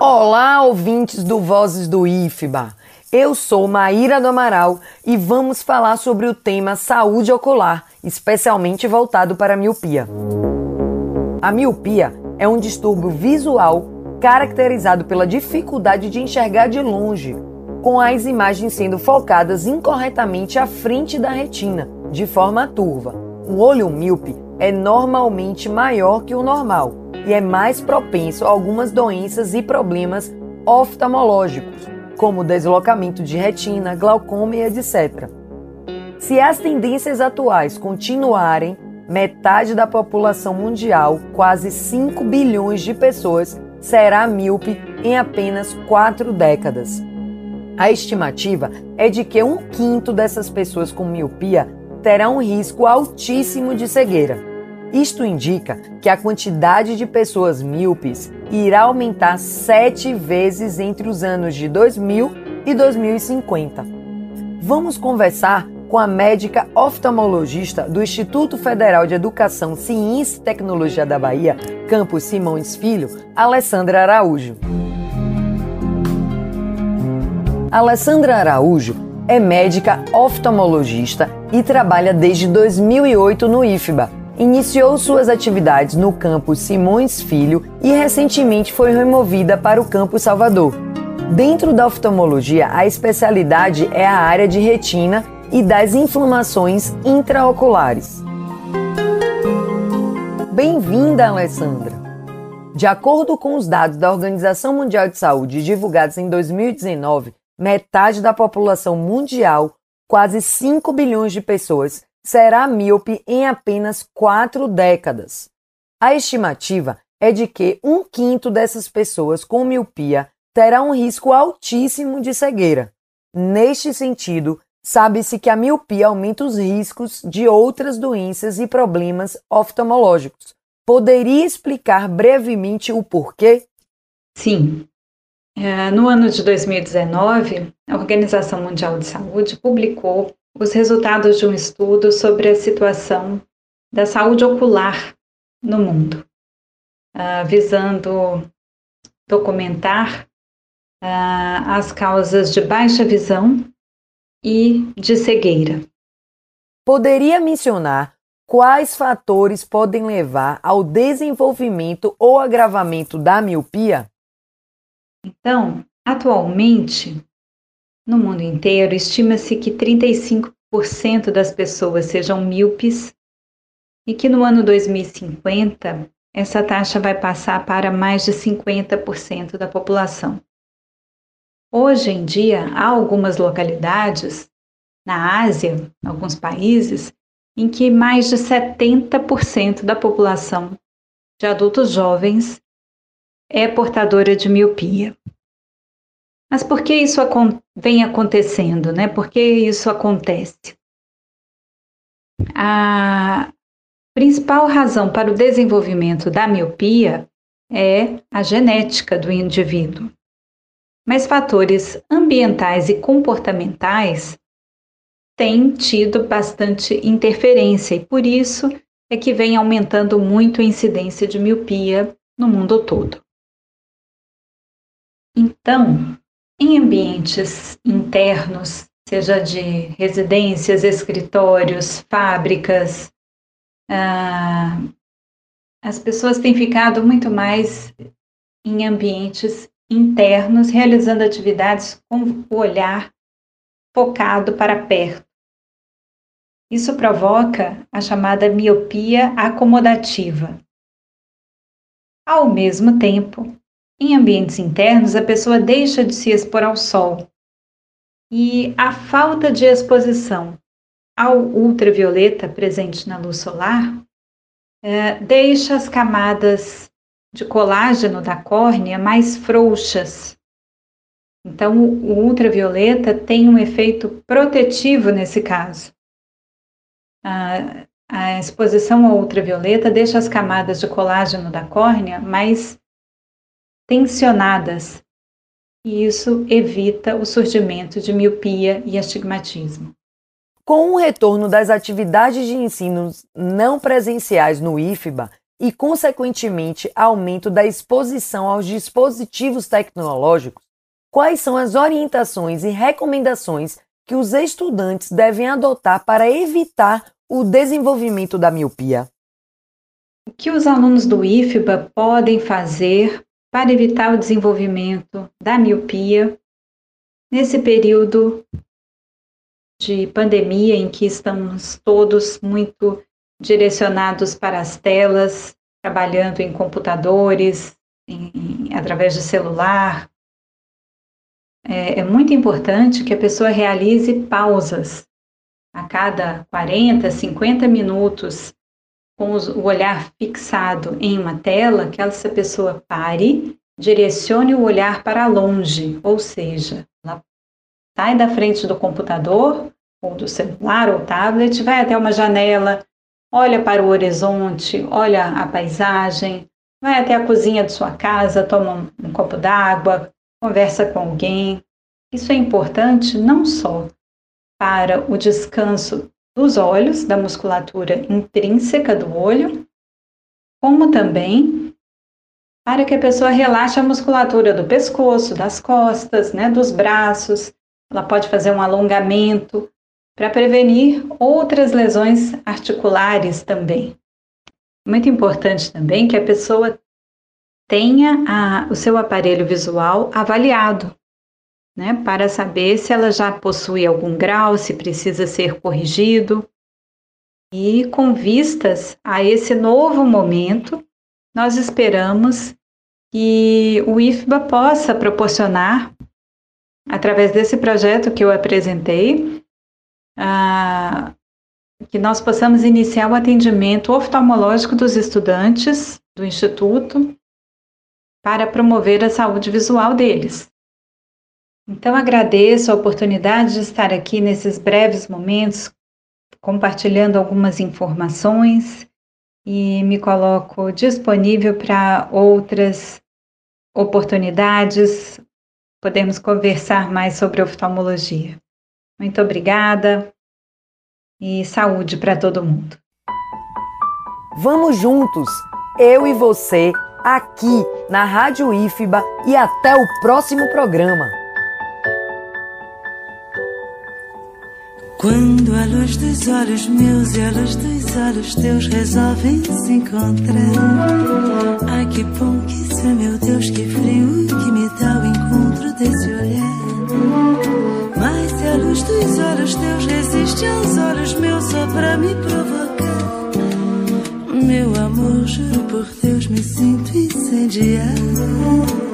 Olá, ouvintes do Vozes do IFBA. Eu sou Maíra do Amaral e vamos falar sobre o tema saúde ocular, especialmente voltado para a miopia. A miopia é um distúrbio visual caracterizado pela dificuldade de enxergar de longe, com as imagens sendo focadas incorretamente à frente da retina, de forma turva. O olho míope é normalmente maior que o normal e é mais propenso a algumas doenças e problemas oftalmológicos, como deslocamento de retina, glaucoma e etc. Se as tendências atuais continuarem, metade da população mundial, quase 5 bilhões de pessoas, será míope em apenas quatro décadas. A estimativa é de que um quinto dessas pessoas com miopia terá um risco altíssimo de cegueira. Isto indica que a quantidade de pessoas míopes irá aumentar sete vezes entre os anos de 2000 e 2050. Vamos conversar com a médica oftalmologista do Instituto Federal de Educação, Ciência e Tecnologia da Bahia, Campos Simões Filho, Alessandra Araújo. Alessandra Araújo é médica oftalmologista e trabalha desde 2008 no IFBA, iniciou suas atividades no campus Simões Filho e recentemente foi removida para o campus Salvador. Dentro da oftalmologia, a especialidade é a área de retina e das inflamações intraoculares. Bem-vinda, Alessandra! De acordo com os dados da Organização Mundial de Saúde divulgados em 2019, metade da população mundial, quase 5 bilhões de pessoas, será míope em apenas quatro décadas. A estimativa é de que um quinto dessas pessoas com miopia terá um risco altíssimo de cegueira. Neste sentido, sabe-se que a miopia aumenta os riscos de outras doenças e problemas oftalmológicos. Poderia explicar brevemente o porquê? Sim. É, no ano de 2019, a Organização Mundial de Saúde publicou os resultados de um estudo sobre a situação da saúde ocular no mundo, uh, visando documentar uh, as causas de baixa visão e de cegueira. Poderia mencionar quais fatores podem levar ao desenvolvimento ou agravamento da miopia? Então, atualmente, no mundo inteiro, estima-se que 35% das pessoas sejam míopes e que no ano 2050 essa taxa vai passar para mais de 50% da população. Hoje em dia, há algumas localidades na Ásia, alguns países, em que mais de 70% da população de adultos jovens é portadora de miopia. Mas por que isso vem acontecendo, né? Por que isso acontece? A principal razão para o desenvolvimento da miopia é a genética do indivíduo. Mas fatores ambientais e comportamentais têm tido bastante interferência e por isso é que vem aumentando muito a incidência de miopia no mundo todo. Então, em ambientes internos, seja de residências, escritórios, fábricas, ah, as pessoas têm ficado muito mais em ambientes internos, realizando atividades com o olhar focado para perto. Isso provoca a chamada miopia acomodativa. Ao mesmo tempo, em ambientes internos, a pessoa deixa de se expor ao sol. E a falta de exposição ao ultravioleta presente na luz solar é, deixa as camadas de colágeno da córnea mais frouxas. Então, o ultravioleta tem um efeito protetivo nesse caso. A, a exposição ao ultravioleta deixa as camadas de colágeno da córnea mais tensionadas, e isso evita o surgimento de miopia e astigmatismo. Com o retorno das atividades de ensino não presenciais no IFBA e, consequentemente, aumento da exposição aos dispositivos tecnológicos, quais são as orientações e recomendações que os estudantes devem adotar para evitar o desenvolvimento da miopia? O que os alunos do IFBA podem fazer para evitar o desenvolvimento da miopia nesse período de pandemia em que estamos todos muito direcionados para as telas, trabalhando em computadores, em, através de celular. É, é muito importante que a pessoa realize pausas a cada 40, 50 minutos com o olhar fixado em uma tela, que essa pessoa pare, direcione o olhar para longe, ou seja, ela sai da frente do computador, ou do celular ou tablet, vai até uma janela, olha para o horizonte, olha a paisagem, vai até a cozinha de sua casa, toma um, um copo d'água, conversa com alguém. Isso é importante não só para o descanso dos olhos, da musculatura intrínseca do olho, como também para que a pessoa relaxe a musculatura do pescoço, das costas, né, dos braços. Ela pode fazer um alongamento para prevenir outras lesões articulares também. Muito importante também que a pessoa tenha a, o seu aparelho visual avaliado né, para saber se ela já possui algum grau, se precisa ser corrigido. E com vistas a esse novo momento, nós esperamos que o IFBA possa proporcionar, através desse projeto que eu apresentei, que nós possamos iniciar o atendimento oftalmológico dos estudantes do Instituto para promover a saúde visual deles. Então agradeço a oportunidade de estar aqui nesses breves momentos, compartilhando algumas informações e me coloco disponível para outras oportunidades, podermos conversar mais sobre oftalmologia. Muito obrigada e saúde para todo mundo. Vamos juntos, eu e você, aqui na Rádio IFBA e até o próximo programa. Quando a luz dos olhos meus e a luz dos olhos teus resolvem se encontrar. Ai que bom que isso é, meu Deus, que frio que me dá o encontro desse olhar. Mas se a luz dos olhos teus resiste aos olhos meus só pra me provocar. Meu amor, juro por Deus, me sinto incendiar.